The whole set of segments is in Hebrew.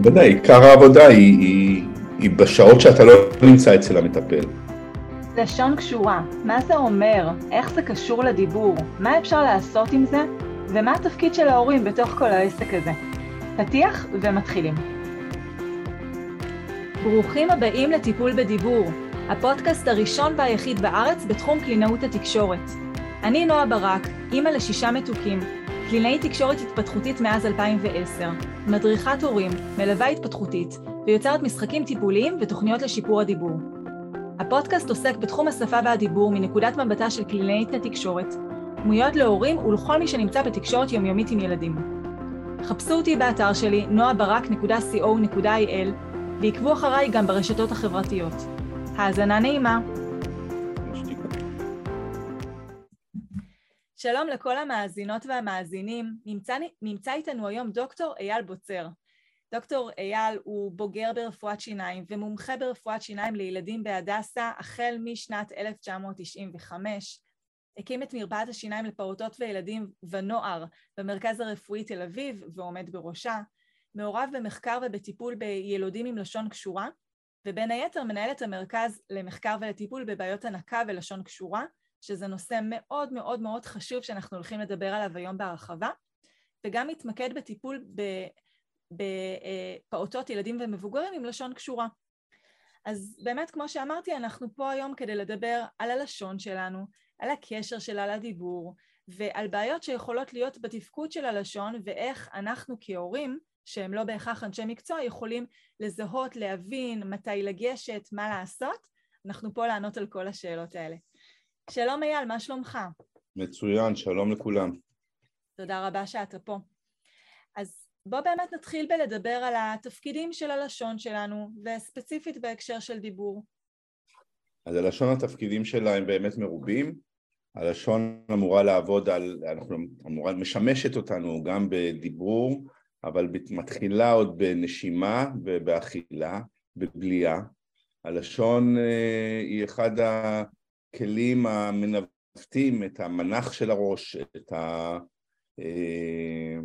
בוודאי, עיקר העבודה היא, היא, היא בשעות שאתה לא נמצא אצל המטפל. לשון קשורה, מה זה אומר? איך זה קשור לדיבור? מה אפשר לעשות עם זה? ומה התפקיד של ההורים בתוך כל העסק הזה? פתיח ומתחילים. ברוכים הבאים לטיפול בדיבור, הפודקאסט הראשון והיחיד בארץ בתחום קלינאות התקשורת. אני נועה ברק, אימא לשישה מתוקים, קלינאית תקשורת התפתחותית מאז 2010, מדריכת הורים, מלווה התפתחותית ויוצרת משחקים טיפוליים ותוכניות לשיפור הדיבור. הפודקאסט עוסק בתחום השפה והדיבור מנקודת מבטה של קלינאית התקשורת, דמויות להורים ולכל מי שנמצא בתקשורת יומיומית עם ילדים. חפשו אותי באתר שלי noabarak.co.il ועקבו אחריי גם ברשתות החברתיות. האזנה נעימה. שלום לכל המאזינות והמאזינים. נמצא, נמצא איתנו היום דוקטור אייל בוצר. דוקטור אייל הוא בוגר ברפואת שיניים ומומחה ברפואת שיניים לילדים בהדסה החל משנת 1995. הקים את מרפאת השיניים לפעוטות וילדים ונוער במרכז הרפואי תל אביב ועומד בראשה. מעורב במחקר ובטיפול בילודים עם לשון קשורה, ובין היתר מנהל את המרכז למחקר ולטיפול בבעיות הנקה ולשון קשורה, שזה נושא מאוד מאוד מאוד חשוב שאנחנו הולכים לדבר עליו היום בהרחבה, וגם מתמקד בטיפול בפעוטות, ילדים ומבוגרים עם לשון קשורה. אז באמת, כמו שאמרתי, אנחנו פה היום כדי לדבר על הלשון שלנו, על הקשר שלה לדיבור, ועל בעיות שיכולות להיות בתפקוד של הלשון, ואיך אנחנו כהורים, שהם לא בהכרח אנשי מקצוע, יכולים לזהות, להבין מתי לגשת, מה לעשות. אנחנו פה לענות על כל השאלות האלה. שלום אייל, מה שלומך? מצוין, שלום לכולם. תודה רבה שאתה פה. אז בוא באמת נתחיל בלדבר על התפקידים של הלשון שלנו, וספציפית בהקשר של דיבור. אז הלשון התפקידים שלה הם באמת מרובים. הלשון אמורה לעבוד על, אנחנו אמורה, משמשת אותנו גם בדיבור, אבל מתחילה עוד בנשימה ובאכילה, בבליעה. הלשון אה, היא אחד ה... הכלים המנווטים את המנח של הראש, את ה... אה,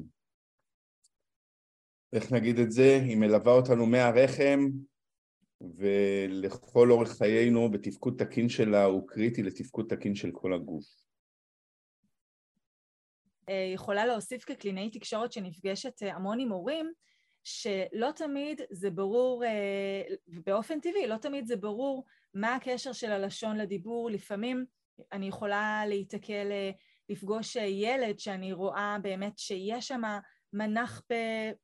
איך נגיד את זה? היא מלווה אותנו מהרחם ולכל אורך חיינו בתפקוד תקין שלה הוא קריטי לתפקוד תקין של כל הגוף. אה, יכולה להוסיף כקלינאי תקשורת שנפגשת אה, המון עם הורים שלא תמיד זה ברור, ובאופן טבעי לא תמיד זה ברור מה הקשר של הלשון לדיבור, לפעמים אני יכולה להיתקל, לפגוש ילד שאני רואה באמת שיש שם מנח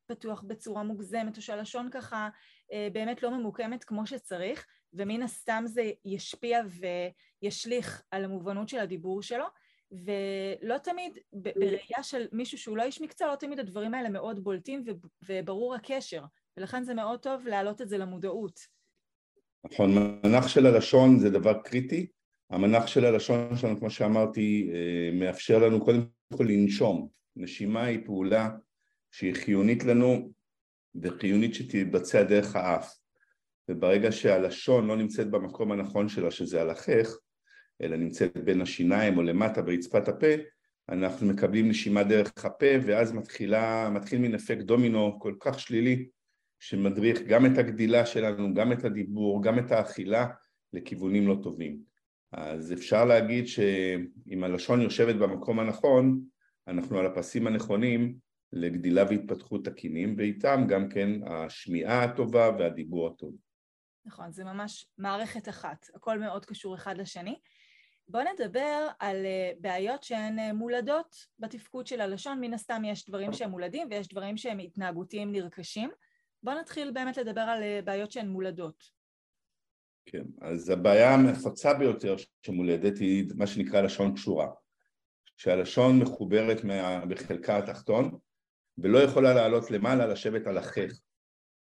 פתוח בצורה מוגזמת, או שהלשון ככה אה, באמת לא ממוקמת כמו שצריך, ומן הסתם זה ישפיע וישליך על המובנות של הדיבור שלו, ולא תמיד, בראייה של מישהו שהוא לא איש מקצוע, לא תמיד הדברים האלה מאוד בולטים וברור הקשר, ולכן זה מאוד טוב להעלות את זה למודעות. נכון, מנח של הלשון זה דבר קריטי, המנח של הלשון שלנו כמו שאמרתי אה, מאפשר לנו קודם כל לנשום, נשימה היא פעולה שהיא חיונית לנו וחיונית שתתבצע דרך האף. וברגע שהלשון לא נמצאת במקום הנכון שלה שזה על החך אלא נמצאת בין השיניים או למטה ברצפת הפה אנחנו מקבלים נשימה דרך הפה ואז מתחילה, מתחיל מין אפקט דומינו כל כך שלילי שמדריך גם את הגדילה שלנו, גם את הדיבור, גם את האכילה לכיוונים לא טובים. אז אפשר להגיד שאם הלשון יושבת במקום הנכון, אנחנו על הפסים הנכונים לגדילה והתפתחות תקינים, ואיתם גם כן השמיעה הטובה והדיבור הטוב. נכון, זה ממש מערכת אחת, הכל מאוד קשור אחד לשני. בואו נדבר על אה, בעיות שהן אה, מולדות בתפקוד של הלשון, מן הסתם יש דברים שהם מולדים ויש דברים שהם התנהגותיים נרכשים. בואו נתחיל באמת לדבר על אה, בעיות שהן מולדות. כן, אז הבעיה הנפוצה ביותר שמולדת היא מה שנקרא לשון קשורה. שהלשון מחוברת מה... בחלקה התחתון ולא יכולה לעלות למעלה, לשבת על החך.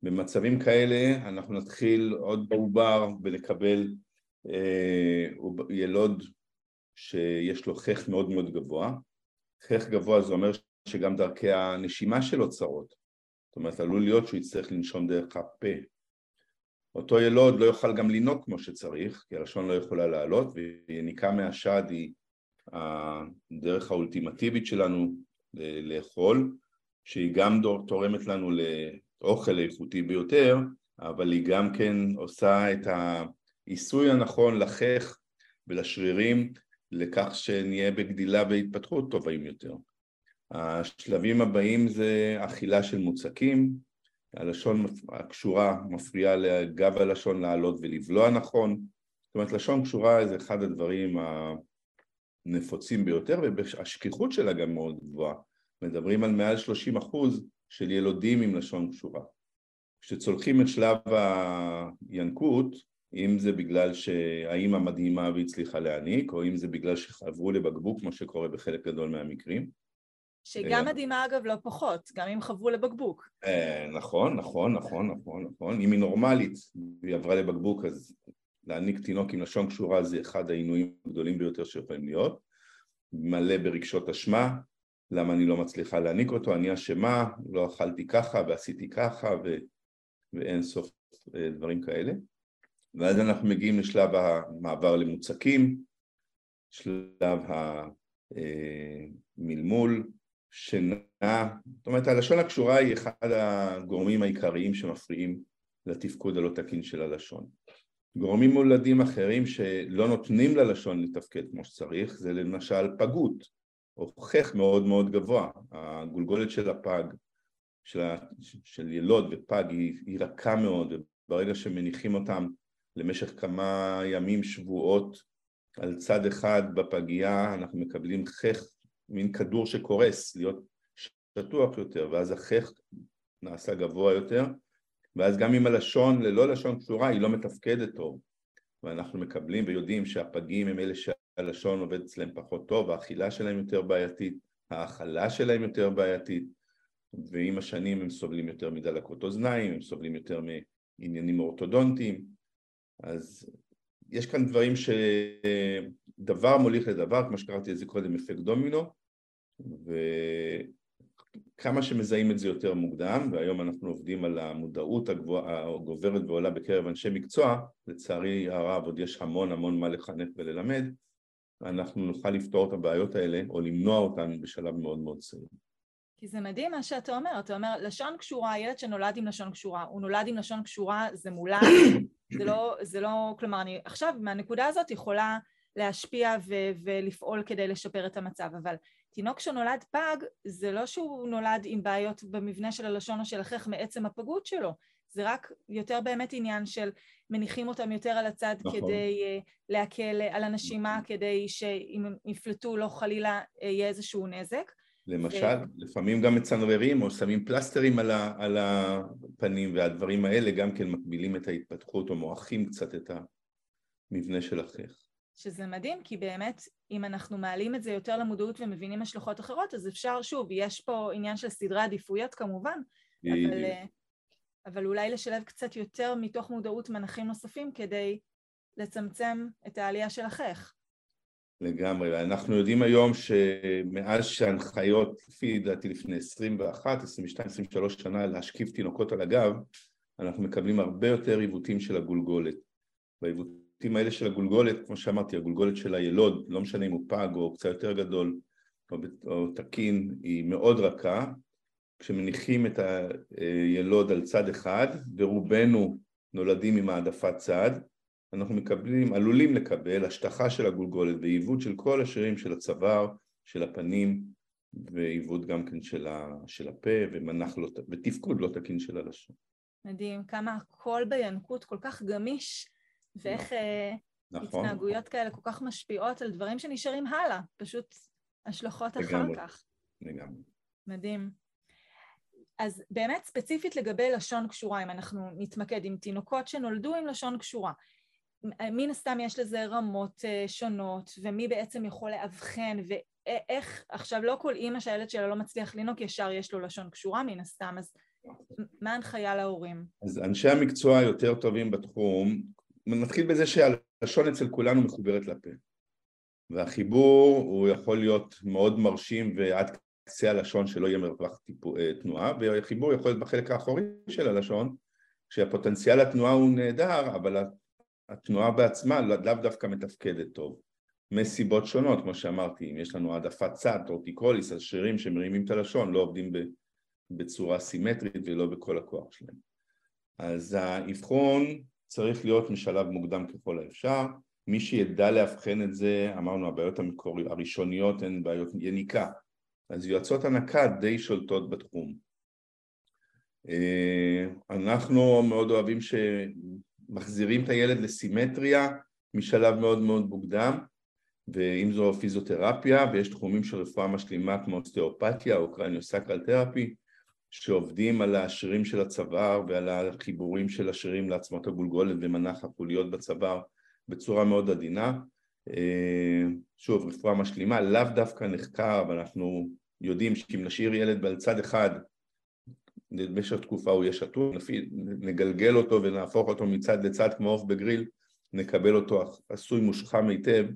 במצבים כאלה אנחנו נתחיל עוד בעובר ולקבל אה, ילוד שיש לו חך מאוד מאוד גבוה. חך גבוה זה אומר שגם דרכי הנשימה שלו צרות. זאת אומרת עלול להיות שהוא יצטרך לנשום דרך הפה. אותו ילוד לא יוכל גם לנהוג כמו שצריך, כי הלשון לא יכולה לעלות, ויניקה מהשד היא הדרך האולטימטיבית שלנו לאכול, שהיא גם תורמת לנו, אוכל איכותי ביותר, אבל היא גם כן עושה את העיסוי הנכון לחך ולשרירים לכך שנהיה בגדילה והתפתחות טובים יותר. השלבים הבאים זה אכילה של מוצקים, הלשון הקשורה מפריעה לגב הלשון לעלות ולבלוע נכון, זאת אומרת לשון קשורה זה אחד הדברים הנפוצים ביותר והשכיחות שלה גם מאוד גבוהה, מדברים על מעל 30 אחוז של ילודים עם לשון קשורה. כשצולחים את שלב הינקות, אם זה בגלל שהאימא מדהימה והצליחה להעניק, או אם זה בגלל שחברו לבקבוק, כמו שקורה בחלק גדול מהמקרים. שגם מדהימה אגב לא פחות, גם אם חברו לבקבוק. אה, נכון, נכון, נכון, נכון, נכון. אם היא נורמלית והיא עברה לבקבוק, אז להעניק תינוק עם לשון קשורה זה אחד העינויים הגדולים ביותר שיכולים להיות. מלא ברגשות אשמה, למה אני לא מצליחה להעניק אותו, אני אשמה, לא אכלתי ככה ועשיתי ככה ו... ואין סוף אה, דברים כאלה. ואז אנחנו מגיעים לשלב המעבר למוצקים, שלב המלמול, שינה, זאת אומרת הלשון הקשורה היא אחד הגורמים העיקריים שמפריעים לתפקוד הלא תקין של הלשון. גורמים מולדים אחרים שלא נותנים ללשון לתפקד כמו שצריך זה למשל פגות חך מאוד מאוד גבוה, הגולגולת של הפג, של, ה, של ילוד ופג היא, היא רכה מאוד וברגע שמניחים אותם למשך כמה ימים שבועות על צד אחד בפגייה אנחנו מקבלים חך, מין כדור שקורס, להיות שטוח יותר ואז החך נעשה גבוה יותר ואז גם אם הלשון ללא לשון קשורה היא לא מתפקדת טוב. ואנחנו מקבלים ויודעים שהפגים הם אלה שהלשון עובד אצלם פחות טוב, האכילה שלהם יותר בעייתית, האכלה שלהם יותר בעייתית ועם השנים הם סובלים יותר מדלקות אוזניים, הם סובלים יותר מעניינים אורתודונטיים אז יש כאן דברים שדבר מוליך לדבר, כמו שקראתי לזה קודם, אפקט דומינו וכמה שמזהים את זה יותר מוקדם, והיום אנחנו עובדים על המודעות הגוברת ועולה בקרב אנשי מקצוע, לצערי הרב עוד יש המון המון מה לחנך וללמד, אנחנו נוכל לפתור את הבעיות האלה או למנוע אותן בשלב מאוד מאוד צעיר. כי זה מדהים מה שאתה אומר, אתה אומר לשון קשורה, ילד שנולד עם לשון קשורה, הוא נולד עם לשון קשורה, זה מולד, זה לא, זה לא, כלומר אני עכשיו מהנקודה הזאת יכולה להשפיע ו- ולפעול כדי לשפר את המצב, אבל תינוק שנולד פג זה לא שהוא נולד עם בעיות במבנה של הלשון או של החייך מעצם הפגות שלו, זה רק יותר באמת עניין של מניחים אותם יותר על הצד נכון. כדי uh, להקל על הנשימה, כדי שאם הם יפלטו לא חלילה uh, יהיה איזשהו נזק. למשל, ו... לפעמים גם מצנררים או שמים פלסטרים על, ה, על הפנים והדברים האלה גם כן מקבילים את ההתפתחות או מועכים קצת את המבנה של החייך. שזה מדהים, כי באמת, אם אנחנו מעלים את זה יותר למודעות ומבינים השלכות אחרות, אז אפשר, שוב, יש פה עניין של סדרי עדיפויות כמובן, אבל, אה, אבל אולי לשלב קצת יותר מתוך מודעות מנחים נוספים כדי לצמצם את העלייה של החייך. לגמרי, אנחנו יודעים היום שמאז שההנחיות, לפי דעתי לפני 21, 22, 23 שנה להשכיב תינוקות על הגב, אנחנו מקבלים הרבה יותר עיוותים של הגולגולת. והעיוותים האלה של הגולגולת, כמו שאמרתי, הגולגולת של הילוד, לא משנה אם הוא פג או קצת יותר גדול או, או תקין, היא מאוד רכה. כשמניחים את הילוד על צד אחד, ורובנו נולדים עם העדפת צד, אנחנו מקבלים, עלולים לקבל השטחה של הגולגולת ועיוות של כל השרירים של הצוואר, של הפנים ועיוות גם כן של, ה, של הפה ומנח לא, ותפקוד לא תקין של הלשון. מדהים, כמה הקול בינקות כל כך גמיש ואיך נכון, אה, נכון. התנהגויות כאלה כל כך משפיעות על דברים שנשארים הלאה, פשוט השלכות לגמרי, אחר כך. לגמרי. מדהים. אז באמת ספציפית לגבי לשון קשורה, אם אנחנו נתמקד עם תינוקות שנולדו עם לשון קשורה, מן הסתם יש לזה רמות אה, שונות, ומי בעצם יכול לאבחן, ואיך, עכשיו לא כל אימא שהילד שלה לא מצליח לנהוג ישר יש לו לשון קשורה מן הסתם, אז מה ההנחיה להורים? אז אנשי המקצוע היותר טובים בתחום, נתחיל בזה שהלשון אצל כולנו מחוברת לפה, והחיבור הוא יכול להיות מאוד מרשים ועד קצה הלשון שלא יהיה מרווח אה, תנועה, והחיבור יכול להיות בחלק האחורי של הלשון, כשהפוטנציאל התנועה הוא נהדר, אבל התנועה בעצמה לאו דווקא מתפקדת טוב מסיבות שונות כמו שאמרתי אם יש לנו העדפת צד טורטיקוליס אז שרירים שמרימים את הלשון לא עובדים בצורה סימטרית ולא בכל הכוח שלהם. אז האבחון צריך להיות משלב מוקדם ככל האפשר, מי שידע לאבחן את זה, אמרנו הבעיות המקוריות, הראשוניות הן בעיות יניקה, אז יועצות הנקה די שולטות בתחום. אה, אנחנו מאוד אוהבים שמחזירים את הילד לסימטריה משלב מאוד מאוד מוקדם, ואם זו פיזיותרפיה, ויש תחומים של רפואה משלימה כמו אוסטאופתיה או קרניוסקל תרפי, שעובדים על השרירים של הצוואר ועל החיבורים של השרירים לעצמות הגולגולת ומנח החוליות בצוואר בצורה מאוד עדינה. אה, שוב, רפואה משלימה לאו דווקא נחקר, אבל אנחנו יודעים שאם נשאיר ילד על צד אחד במשך תקופה הוא יהיה שטוח, נגלגל אותו ונהפוך אותו מצד לצד כמו עוף בגריל, נקבל אותו עשוי מושחם היטב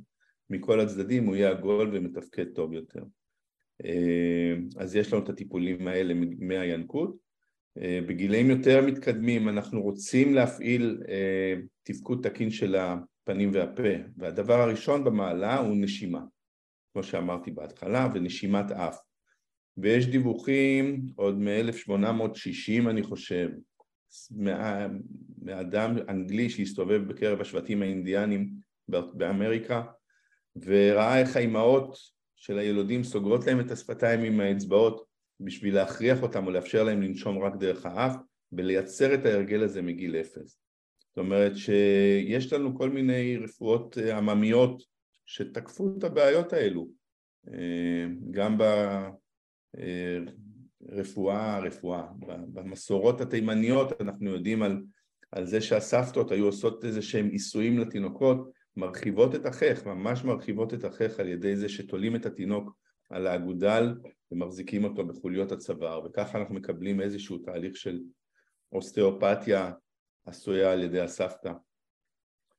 מכל הצדדים, הוא יהיה עגול ומתפקד טוב יותר. אה, אז יש לנו את הטיפולים האלה מהינקות. אה, בגילאים יותר מתקדמים אנחנו רוצים להפעיל אה, תפקוד תקין של הפנים והפה, והדבר הראשון במעלה הוא נשימה, כמו שאמרתי בהתחלה, ונשימת אף. ויש דיווחים עוד מ-1860 אני חושב, מאדם אנגלי שהסתובב בקרב השבטים האינדיאנים באמריקה וראה איך האימהות של הילודים סוגרות להם את השפתיים עם האצבעות בשביל להכריח אותם או לאפשר להם לנשום רק דרך האף ולייצר את ההרגל הזה מגיל אפס. זאת אומרת שיש לנו כל מיני רפואות אה, עממיות שתקפו את הבעיות האלו אה, גם רפואה, במסורות התימניות אנחנו יודעים על, על זה שהסבתות היו עושות איזה שהם עיסויים לתינוקות מרחיבות את החך, ממש מרחיבות את החך על ידי זה שתולים את התינוק על האגודל ומחזיקים אותו בחוליות הצוואר וככה אנחנו מקבלים איזשהו תהליך של אוסטאופתיה עשויה על ידי הסבתא.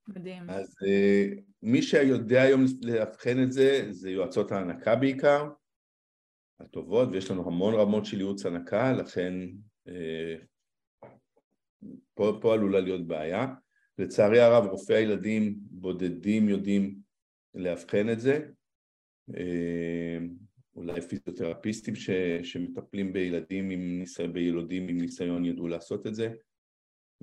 מדהים. אז uh, מי שיודע היום לאבחן את זה זה יועצות ההנקה בעיקר, הטובות, ויש לנו המון רמות של ייעוץ הנקה, לכן uh, פה, פה עלולה להיות בעיה. לצערי הרב רופאי הילדים בודדים יודעים לאבחן את זה, אה, אולי פיזיותרפיסטים ש, שמטפלים בילדים עם ניסיון, בילודים עם ניסיון ידעו לעשות את זה.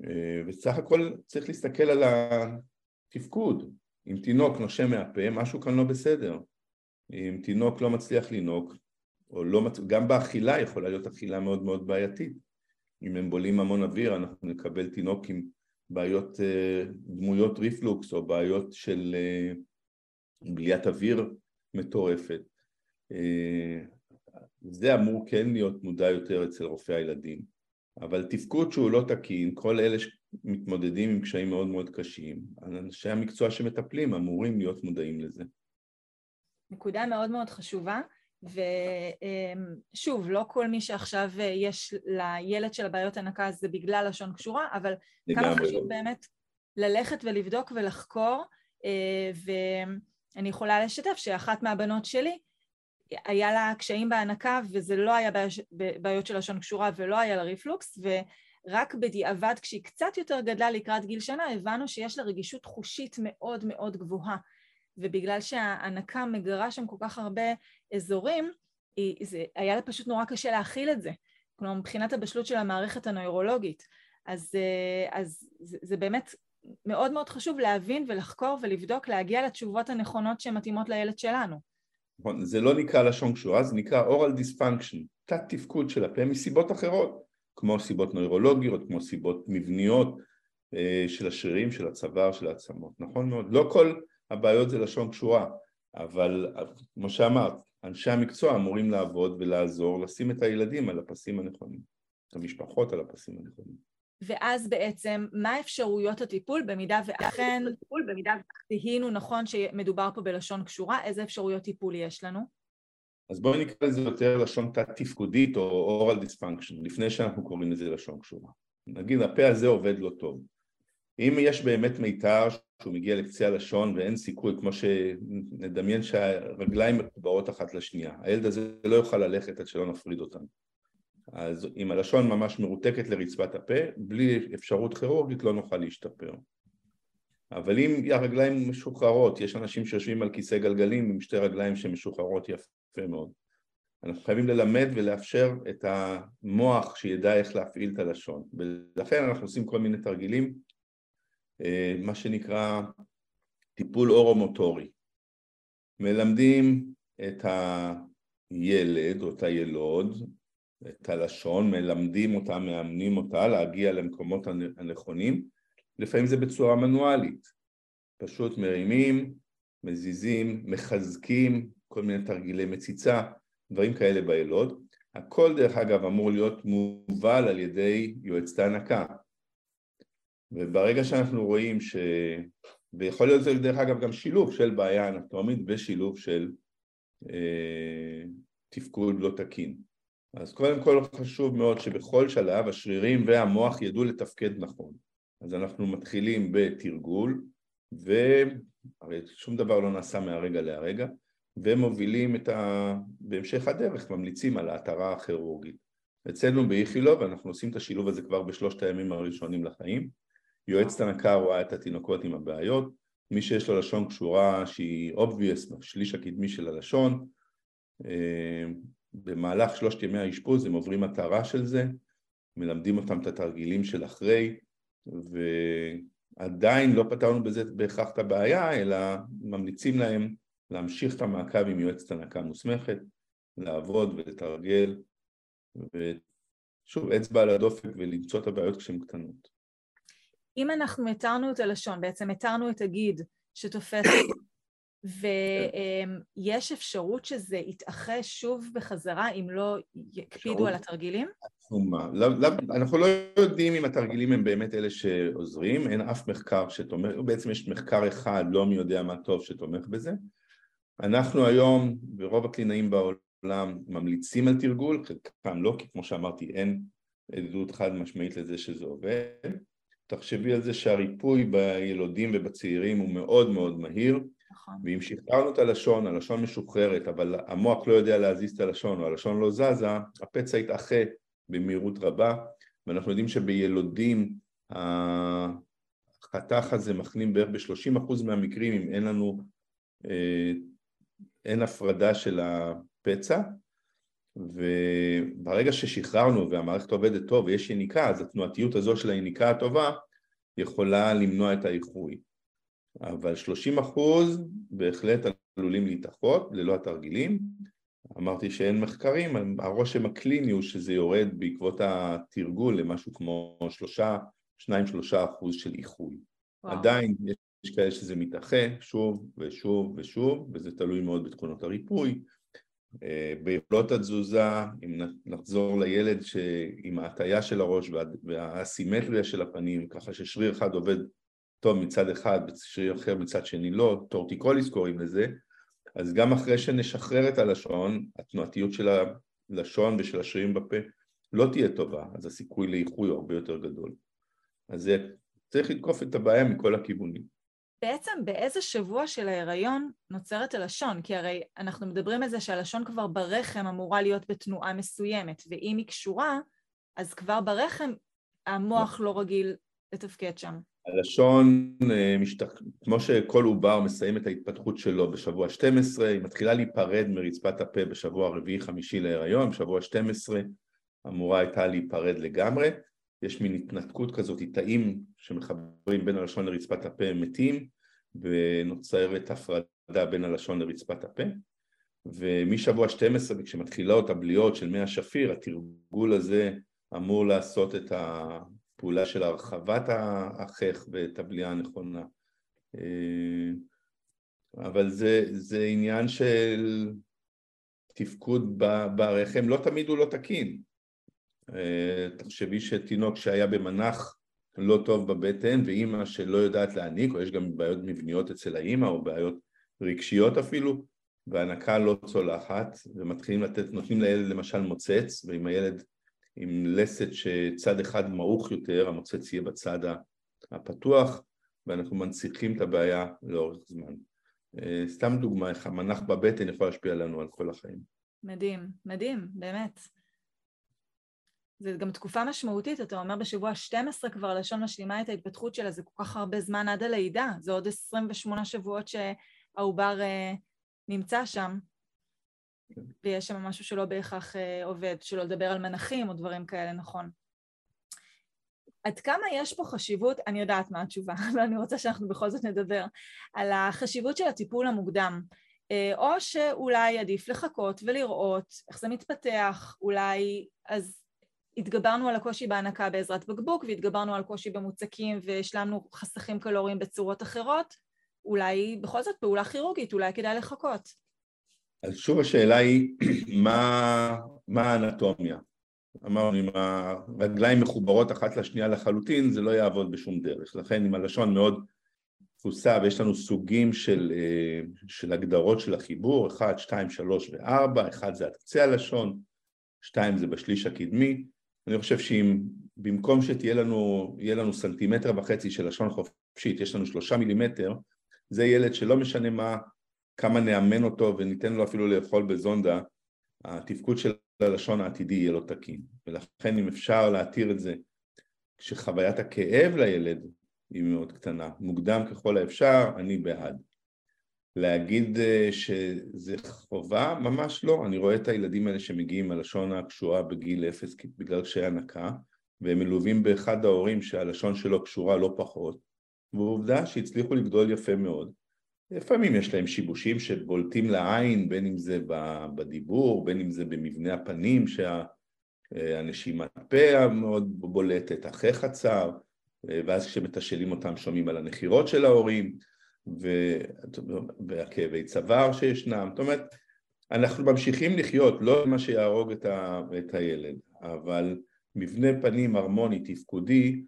אה, וסך הכל צריך להסתכל על התפקוד, אם תינוק נושם מהפה משהו כאן לא בסדר, אם תינוק לא מצליח לנהוג או לא, מצ... גם באכילה יכולה להיות אכילה מאוד מאוד בעייתית אם הם בולים המון אוויר אנחנו נקבל תינוק עם בעיות אה, דמויות ריפלוקס או בעיות של אה, בליית אוויר מטורפת. אה, זה אמור כן להיות מודע יותר אצל רופאי הילדים, אבל תפקוד שהוא לא תקין, כל אלה שמתמודדים עם קשיים מאוד מאוד קשים, אנשי המקצוע שמטפלים אמורים להיות מודעים לזה. נקודה מאוד מאוד חשובה. ושוב, לא כל מי שעכשיו יש לילד של הבעיות הנקה זה בגלל לשון קשורה, אבל כמה חשוב לא. באמת ללכת ולבדוק ולחקור, אה, ואני יכולה לשתף שאחת מהבנות שלי, היה לה קשיים בהנקה וזה לא היה בעיות של לשון קשורה ולא היה לה ריפלוקס, ורק בדיעבד כשהיא קצת יותר גדלה לקראת גיל שנה הבנו שיש לה רגישות חושית מאוד מאוד גבוהה. ובגלל שההנקה מגרה שם כל כך הרבה אזורים, זה היה לה פשוט נורא קשה להכיל את זה. כלומר, מבחינת הבשלות של המערכת הנוירולוגית. אז, אה, אז זה, זה באמת מאוד מאוד חשוב להבין ולחקור ולבדוק, להגיע לתשובות הנכונות שמתאימות לילד שלנו. נכון, זה לא נקרא לשון קשורה, זה נקרא oral dysfunction, תת תפקוד של הפה מסיבות אחרות, כמו סיבות נוירולוגיות, כמו סיבות מבניות אה, של השרירים, של הצוואר, של העצמות, נכון מאוד. לא כל הבעיות זה לשון קשורה, אבל כמו שאמרת, אנשי המקצוע אמורים לעבוד ולעזור לשים את הילדים על הפסים הנכונים, את המשפחות על הפסים הנכונים. ואז בעצם, מה אפשרויות הטיפול במידה ואכן תהינו נכון שמדובר פה בלשון קשורה, איזה אפשרויות טיפול יש לנו? אז בואי נקרא לזה יותר לשון תת-תפקודית או oral dysfunction, לפני שאנחנו קוראים לזה לשון קשורה. נגיד הפה הזה עובד לא טוב. אם יש באמת מיתר שהוא מגיע לקצה הלשון ואין סיכוי כמו שנדמיין שהרגליים מחוברות אחת לשנייה הילד הזה לא יוכל ללכת עד שלא נפריד אותם. אז אם הלשון ממש מרותקת לרצפת הפה בלי אפשרות כירורגית לא נוכל להשתפר. אבל אם הרגליים משוחררות, יש אנשים שיושבים על כיסא גלגלים עם שתי רגליים שמשוחררות יפה מאוד. אנחנו חייבים ללמד ולאפשר את המוח שידע איך להפעיל את הלשון. ולכן אנחנו עושים כל מיני תרגילים מה שנקרא טיפול אורו-מוטורי מלמדים את הילד או את הילוד את הלשון, מלמדים אותה, מאמנים אותה להגיע למקומות הנכונים לפעמים זה בצורה מנואלית פשוט מרימים, מזיזים, מחזקים, כל מיני תרגילי מציצה דברים כאלה בילוד. הכל דרך אגב אמור להיות מובל על ידי יועצת ההנקה. וברגע שאנחנו רואים ש... ויכול להיות זה דרך אגב גם שילוב של בעיה אנטומית ושילוב של אה, תפקוד לא תקין. אז קודם כל חשוב מאוד שבכל שלב השרירים והמוח ידעו לתפקד נכון. אז אנחנו מתחילים בתרגול, והרי שום דבר לא נעשה מהרגע להרגע, ומובילים את ה... בהמשך הדרך ממליצים על ההתרה הכירורגית. אצלנו באיכילוב אנחנו עושים את השילוב הזה כבר בשלושת הימים הראשונים לחיים. יועצת הנקה רואה את התינוקות עם הבעיות, מי שיש לו לשון קשורה שהיא obvious בשליש הקדמי של הלשון, אה, במהלך שלושת ימי האשפוז הם עוברים התרה של זה, מלמדים אותם את התרגילים של אחרי, ועדיין לא פתרנו בזה בהכרח את הבעיה, אלא ממליצים להם להמשיך את המעקב עם יועצת הנקה מוסמכת, לעבוד ולתרגל, ושוב, אצבע על הדופק ולמצוא את הבעיות כשהן קטנות. אם אנחנו התרנו את הלשון, בעצם התרנו את הגיד שתופס, ויש אפשרות שזה יתאחש שוב בחזרה אם לא יקפידו על התרגילים? עצומה. לא, לא, אנחנו לא יודעים אם התרגילים הם באמת אלה שעוזרים, אין אף מחקר שתומך, בעצם יש מחקר אחד, לא מי יודע מה טוב, שתומך בזה. אנחנו היום ברוב הקלינאים בעולם ממליצים על תרגול, חלקם לא, כי כמו שאמרתי אין עדות חד משמעית לזה שזה עובד. תחשבי על זה שהריפוי בילודים ובצעירים הוא מאוד מאוד מהיר, נכון. ואם שחררנו את הלשון, הלשון משוחררת, אבל המוח לא יודע להזיז את הלשון, או הלשון לא זזה, הפצע יתאחה במהירות רבה, ואנחנו יודעים שבילודים החתך הזה מחלים בערך ב-30% מהמקרים אם אין לנו אה, אין הפרדה של הפצע וברגע ששחררנו והמערכת עובדת טוב ויש יניקה אז התנועתיות הזו של היניקה הטובה יכולה למנוע את האיחוי. אבל 30 אחוז בהחלט עלולים להתאחות ללא התרגילים. אמרתי שאין מחקרים, הרושם הקליני הוא שזה יורד בעקבות התרגול למשהו כמו שלושה, שניים שלושה אחוז של איחוי. עדיין יש יש כאלה שזה מתאחה שוב ושוב ושוב, וזה תלוי מאוד בתכונות הריפוי. ביכולות התזוזה, אם נחזור לילד עם ההטייה של הראש והאסימטריה של הפנים, ככה ששריר אחד עובד טוב מצד אחד ושריר אחר מצד שני לא, טורטיקוליס קוראים לזה, אז גם אחרי שנשחרר את הלשון, התנועתיות של הלשון ושל השרירים בפה לא תהיה טובה, אז הסיכוי לאיחוי הוא הרבה יותר גדול. אז זה, צריך לתקוף את הבעיה מכל הכיוונים. בעצם באיזה שבוע של ההיריון נוצרת הלשון? כי הרי אנחנו מדברים על זה שהלשון כבר ברחם אמורה להיות בתנועה מסוימת, ואם היא קשורה, אז כבר ברחם המוח לא רגיל לתפקד שם. הלשון, אה. כמו שכל עובר מסיים את ההתפתחות שלו בשבוע 12, היא מתחילה להיפרד מרצפת הפה בשבוע הרביעי-חמישי להיריון, בשבוע 12 אמורה הייתה להיפרד לגמרי, יש מין התנתקות כזאת, תאים שמחברים בין הלשון לרצפת הפה מתים ונוצרת הפרדה בין הלשון לרצפת הפה. ומשבוע 12 כשמתחילות הבליעות של מי השפיר התרגול הזה אמור לעשות את הפעולה של הרחבת החך ואת הבליעה הנכונה. אה, אבל זה, זה עניין של תפקוד ברחם, לא תמיד הוא לא תקין תחשבי שתינוק שהיה במנח לא טוב בבטן ואימא שלא יודעת להעניק או יש גם בעיות מבניות אצל האימא או בעיות רגשיות אפילו והנקה לא צולחת ומתחילים לתת, נותנים לילד למשל מוצץ ואם הילד עם לסת שצד אחד מעוך יותר המוצץ יהיה בצד הפתוח ואנחנו מנציחים את הבעיה לאורך זמן. אה, סתם דוגמה איך המנח בבטן יכול להשפיע לנו על כל החיים. מדהים, מדהים, באמת. זה גם תקופה משמעותית, אתה אומר בשבוע 12 כבר לשון משלימה את ההתפתחות שלה, זה כל כך הרבה זמן עד הלידה, זה עוד 28 שבועות שהעובר uh, נמצא שם. ויש שם משהו שלא בהכרח אה, עובד, שלא לדבר על מנחים או דברים כאלה, נכון. עד כמה יש פה חשיבות, אני יודעת מה התשובה, אבל אני רוצה שאנחנו בכל זאת נדבר, על החשיבות של הטיפול המוקדם. אה, או שאולי עדיף לחכות ולראות איך זה מתפתח, אולי אז התגברנו על הקושי בהנקה בעזרת בקבוק והתגברנו על קושי במוצקים והשלמנו חסכים קלוריים בצורות אחרות, אולי בכל זאת פעולה כירורגית, אולי כדאי לחכות. אז שוב השאלה היא, מה, מה האנטומיה? אמרנו, אם הרגליים מחוברות אחת לשנייה לחלוטין, זה לא יעבוד בשום דרך. לכן אם הלשון מאוד תפוסה ויש לנו סוגים של, אה, של הגדרות של החיבור, 1, 2, 3 ו-4, 1 זה עד קצה הלשון, 2 זה בשליש הקדמי, אני חושב שאם במקום שתהיה לנו, יהיה לנו סנטימטר וחצי של לשון חופשית, יש לנו שלושה מילימטר, זה ילד שלא משנה מה, כמה נאמן אותו וניתן לו אפילו לאכול בזונדה, התפקוד של הלשון העתידי יהיה לו תקין. ולכן אם אפשר להתיר את זה כשחוויית הכאב לילד היא מאוד קטנה, מוקדם ככל האפשר, אני בעד. להגיד אה, שזה חובה? ממש לא. אני רואה את הילדים האלה שמגיעים הלשון הקשורה בגיל אפס בגלל קשיי הנקה, והם מלווים באחד ההורים שהלשון שלו קשורה לא פחות, ועובדה שהצליחו לגדול יפה מאוד. לפעמים יש להם שיבושים שבולטים לעין, בין אם זה בדיבור, בין אם זה במבנה הפנים, שהנשימת פה המאוד בולטת, אחרי חצר, ואז כשמתשאלים אותם שומעים על הנחירות של ההורים, והכאבי צוואר שישנם, זאת אומרת, אנחנו ממשיכים לחיות, לא מה שיהרוג את, ה, את הילד, אבל מבנה פנים הרמוני, תפקודי,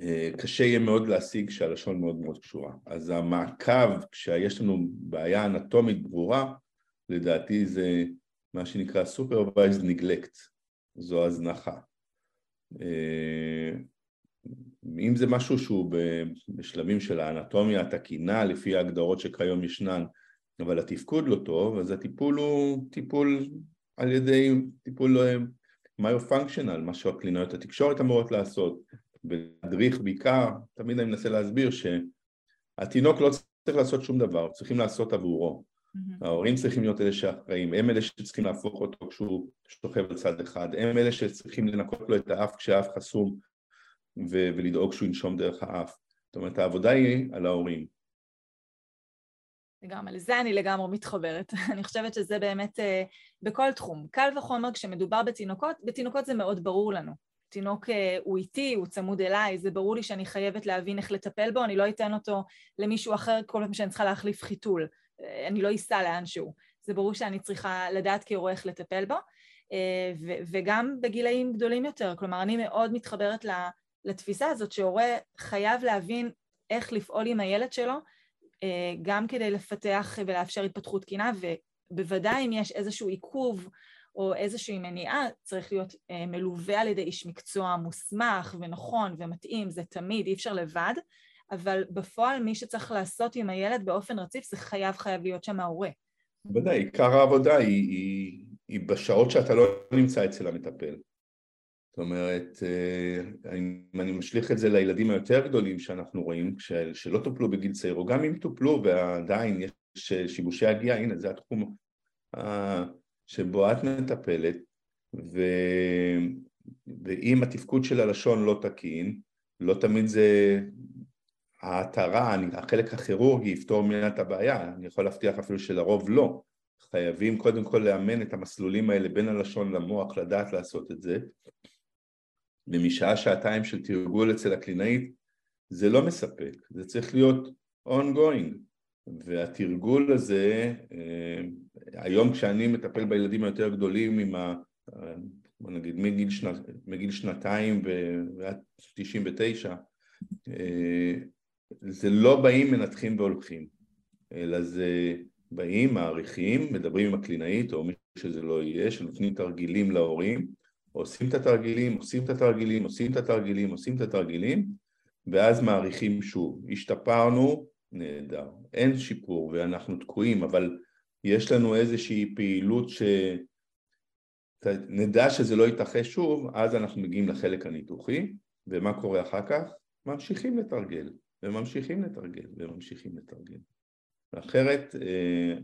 אה, קשה יהיה מאוד להשיג כשהלשון מאוד מאוד קשורה. אז המעקב, כשיש לנו בעיה אנטומית ברורה, לדעתי זה מה שנקרא Supervised Neglect, זו הזנחה. אה, אם זה משהו שהוא בשלבים של האנטומיה התקינה לפי ההגדרות שכיום ישנן, אבל התפקוד לא טוב, אז הטיפול הוא טיפול על ידי טיפול מיו-פונקשיונל, מה שהקלינאיות התקשורת אמורות לעשות, ולהדריך בעיקר, תמיד אני מנסה להסביר שהתינוק לא צריך לעשות שום דבר, צריכים לעשות עבורו. Mm-hmm. ההורים צריכים להיות אלה שאחראים, הם אלה שצריכים להפוך אותו כשהוא שוכב על צד אחד, הם אלה שצריכים לנקות לו את האף כשהאף חסום ו- ולדאוג שהוא ינשום דרך האף. זאת אומרת העבודה היא על ההורים. לגמרי, לזה אני לגמרי מתחברת. אני חושבת שזה באמת uh, בכל תחום. קל וחומר כשמדובר בתינוקות, בתינוקות זה מאוד ברור לנו. תינוק uh, הוא איתי, הוא צמוד אליי, זה ברור לי שאני חייבת להבין איך לטפל בו, אני לא אתן אותו למישהו אחר כל פעם שאני צריכה להחליף חיתול. Uh, אני לא אסע לאנשהו. זה ברור שאני צריכה לדעת כהורה איך לטפל בו. ו- וגם בגילאים גדולים יותר, כלומר אני מאוד מתחברת לתפיסה הזאת שהורה חייב להבין איך לפעול עם הילד שלו, אה, גם כדי לפתח ולאפשר התפתחות תקינה, ובוודאי אם יש איזשהו עיכוב או איזושהי מניעה, צריך להיות אה, מלווה על ידי איש מקצוע מוסמך ונכון ומתאים, זה תמיד, אי אפשר לבד, אבל בפועל מי שצריך לעשות עם הילד באופן רציף זה חייב חייב להיות שם ההורה. בוודאי, עיקר העבודה היא, היא, היא בשעות שאתה לא נמצא אצל המטפל. זאת אומרת, אה, אם אני משליך את זה לילדים היותר גדולים שאנחנו רואים, שלא טופלו בגיל צעיר, או גם אם טופלו ועדיין יש שיבושי הגיעה, הנה זה התחום שבו את מטפלת, ו... ואם התפקוד של הלשון לא תקין, לא תמיד זה ההתרה, החלק הכירורגי יפתור מיד את הבעיה, אני יכול להבטיח אפילו שלרוב לא. חייבים קודם כל לאמן את המסלולים האלה בין הלשון למוח, לדעת לעשות את זה, ומשעה שעתיים של תרגול אצל הקלינאית זה לא מספק, זה צריך להיות ongoing. והתרגול הזה, אה, היום כשאני מטפל בילדים היותר גדולים עם ה... בוא נגיד מגיל, שנת, מגיל שנתיים ועד 99 אה, זה לא באים מנתחים והולכים. אלא זה באים, מעריכים, מדברים עם הקלינאית או מי שזה לא יהיה, שנותנים תרגילים להורים עושים את התרגילים, עושים את התרגילים, עושים את התרגילים, עושים את התרגילים, ואז מעריכים שוב. השתפרנו, נהדר. אין שיפור ואנחנו תקועים, אבל יש לנו איזושהי פעילות שנדע שזה לא יתרחש שוב, אז אנחנו מגיעים לחלק הניתוחי, ומה קורה אחר כך? ממשיכים לתרגל, וממשיכים לתרגל, וממשיכים לתרגל. אחרת אה,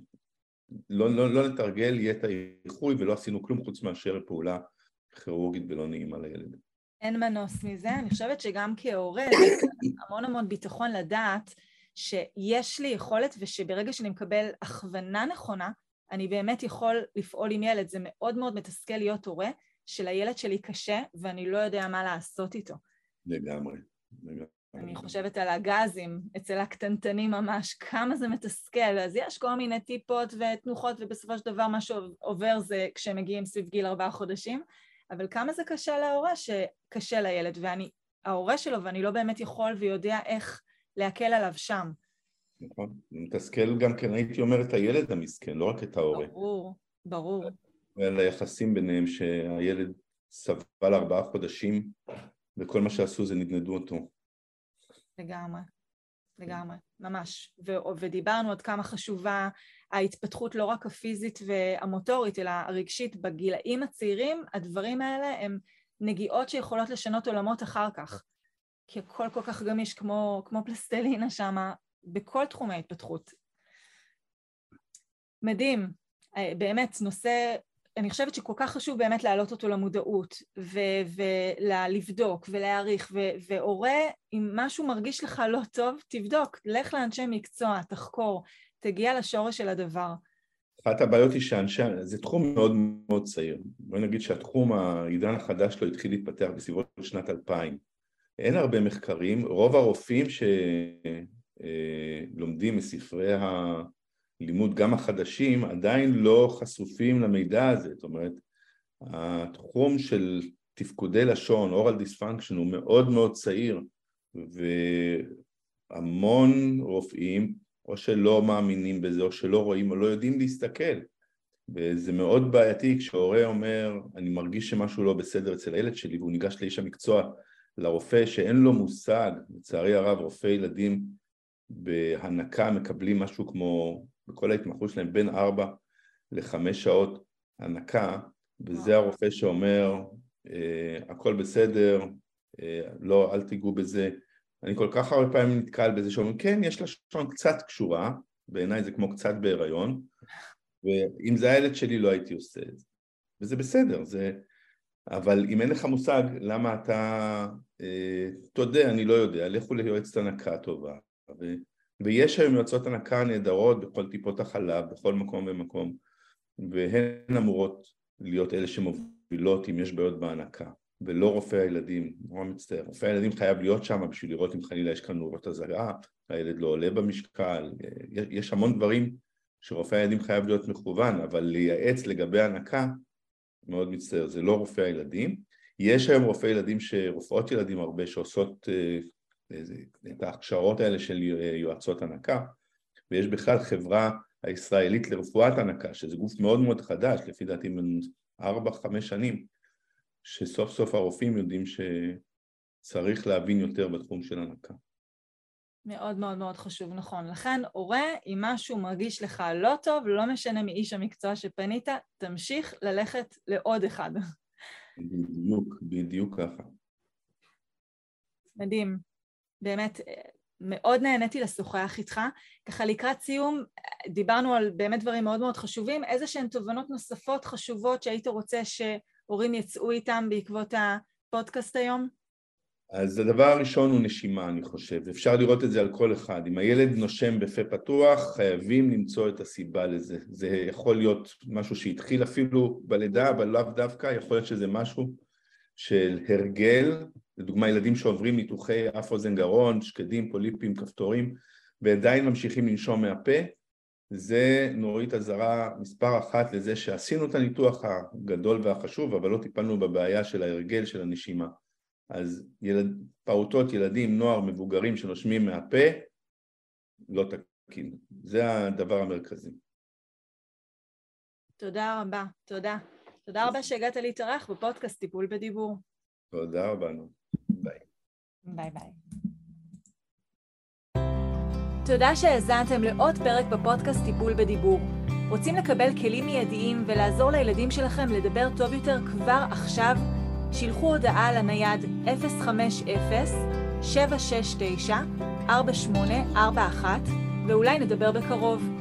לא, לא, לא לתרגל יהיה את האיחוי ולא עשינו כלום חוץ מאשר פעולה כירורגית ולא נעימה לילד. אין מנוס מזה, אני חושבת שגם כהורה, המון המון ביטחון לדעת שיש לי יכולת ושברגע שאני מקבל הכוונה נכונה, אני באמת יכול לפעול עם ילד. זה מאוד מאוד מתסכל להיות הורה שלילד שלי קשה ואני לא יודע מה לעשות איתו. לגמרי. לגמרי. אני חושבת על הגזים, אצל הקטנטנים ממש, כמה זה מתסכל. אז יש כל מיני טיפות ותנוחות, ובסופו של דבר מה שעובר זה כשהם מגיעים סביב גיל ארבעה חודשים, אבל כמה זה קשה להורה שקשה לילד, ואני ההורה שלו, ואני לא באמת יכול ויודע איך להקל עליו שם. נכון, מתסכל גם כן, הייתי אומר, את הילד המסכן, לא רק את ההורה. ברור, ברור. ועל היחסים ביניהם, שהילד סבל ארבעה חודשים, וכל מה שעשו זה נדנדו אותו. לגמרי, לגמרי, ממש. ו- ודיברנו עד כמה חשובה ההתפתחות לא רק הפיזית והמוטורית, אלא הרגשית. בגילאים הצעירים, הדברים האלה הם נגיעות שיכולות לשנות עולמות אחר כך. כי הכל כל כך גמיש כמו, כמו פלסטלינה שם, בכל תחומי ההתפתחות. מדהים, אה, באמת, נושא אני חושבת שכל כך חשוב באמת להעלות אותו למודעות ולבדוק ולהעריך, והורה, אם משהו מרגיש לך לא טוב, תבדוק, לך לאנשי מקצוע, תחקור, תגיע לשורש של הדבר. אחת הבעיות היא שאנשי, זה תחום מאוד מאוד צעיר. בואי נגיד שהתחום, העידן החדש שלו התחיל להתפתח בסביבות שנת 2000. אין הרבה מחקרים, רוב הרופאים שלומדים מספרי לימוד גם החדשים עדיין לא חשופים למידע הזה, זאת אומרת התחום של תפקודי לשון, oral dysfunction הוא מאוד מאוד צעיר והמון רופאים או שלא מאמינים בזה או שלא רואים או לא יודעים להסתכל. וזה מאוד בעייתי כשהורה אומר אני מרגיש שמשהו לא בסדר אצל הילד שלי והוא ניגש לאיש המקצוע לרופא שאין לו מושג, לצערי הרב רופאי ילדים בהנקה מקבלים משהו כמו בכל ההתמחות שלהם בין ארבע לחמש שעות הנקה, וזה הרופא שאומר, אה, הכל בסדר, אה, לא, אל תיגעו בזה. אני כל כך הרבה פעמים נתקל בזה שאומרים, כן, יש לשון קצת קשורה, בעיניי זה כמו קצת בהיריון, ואם זה הילד שלי לא הייתי עושה את זה. וזה בסדר, זה... אבל אם אין לך מושג למה אתה, אה, יודע, אני לא יודע, לכו ליועצת הנקה טובה, ויש היום יועצות הנקה נהדרות בכל טיפות החלב, בכל מקום ומקום, והן אמורות להיות אלה שמובילות אם יש בעיות בהנקה, ולא רופא הילדים, נורא מצטער, רופא הילדים חייב להיות שם בשביל לראות אם חלילה יש כאן נורות אזהרה, הילד לא עולה במשקל, יש המון דברים שרופא הילדים חייב להיות מכוון, אבל לייעץ לגבי הנקה, מאוד מצטער, זה לא רופא הילדים. יש היום רופאי ילדים, רופאות ילדים הרבה שעושות אה, את ההכשרות האלה של יועצות הנקה ויש בכלל חברה הישראלית לרפואת הנקה שזה גוף מאוד מאוד חדש לפי דעתי בין ארבע חמש שנים שסוף סוף הרופאים יודעים שצריך להבין יותר בתחום של הנקה. מאוד מאוד מאוד חשוב, נכון. לכן הורה, אם משהו מרגיש לך לא טוב, לא משנה מאיש המקצוע שפנית, תמשיך ללכת לעוד אחד. בדיוק, בדיוק ככה. מדהים. באמת, מאוד נהניתי לשוחח איתך. ככה לקראת סיום, דיברנו על באמת דברים מאוד מאוד חשובים. איזה שהן תובנות נוספות חשובות שהיית רוצה שהורים יצאו איתם בעקבות הפודקאסט היום? אז הדבר הראשון הוא נשימה, אני חושב. אפשר לראות את זה על כל אחד. אם הילד נושם בפה פתוח, חייבים למצוא את הסיבה לזה. זה יכול להיות משהו שהתחיל אפילו בלידה, אבל לאו דווקא, יכול להיות שזה משהו של הרגל לדוגמה ילדים שעוברים ניתוחי אף אוזן גרון, שקדים, פוליפים, כפתורים ועדיין ממשיכים לנשום מהפה זה נורית אזהרה מספר אחת לזה שעשינו את הניתוח הגדול והחשוב אבל לא טיפלנו בבעיה של ההרגל של הנשימה אז ילד, פעוטות, ילדים, נוער, מבוגרים שנושמים מהפה לא תקין, זה הדבר המרכזי. תודה רבה, תודה. תודה רבה שהגעת להתארח בפודקאסט טיפול בדיבור. תודה רבה, נו. ביי. ביי ביי. תודה שהאזנתם לעוד פרק בפודקאסט טיפול בדיבור. רוצים לקבל כלים מיידיים ולעזור לילדים שלכם לדבר טוב יותר כבר עכשיו? שילחו הודעה לנייד 050-769-4841 ואולי נדבר בקרוב.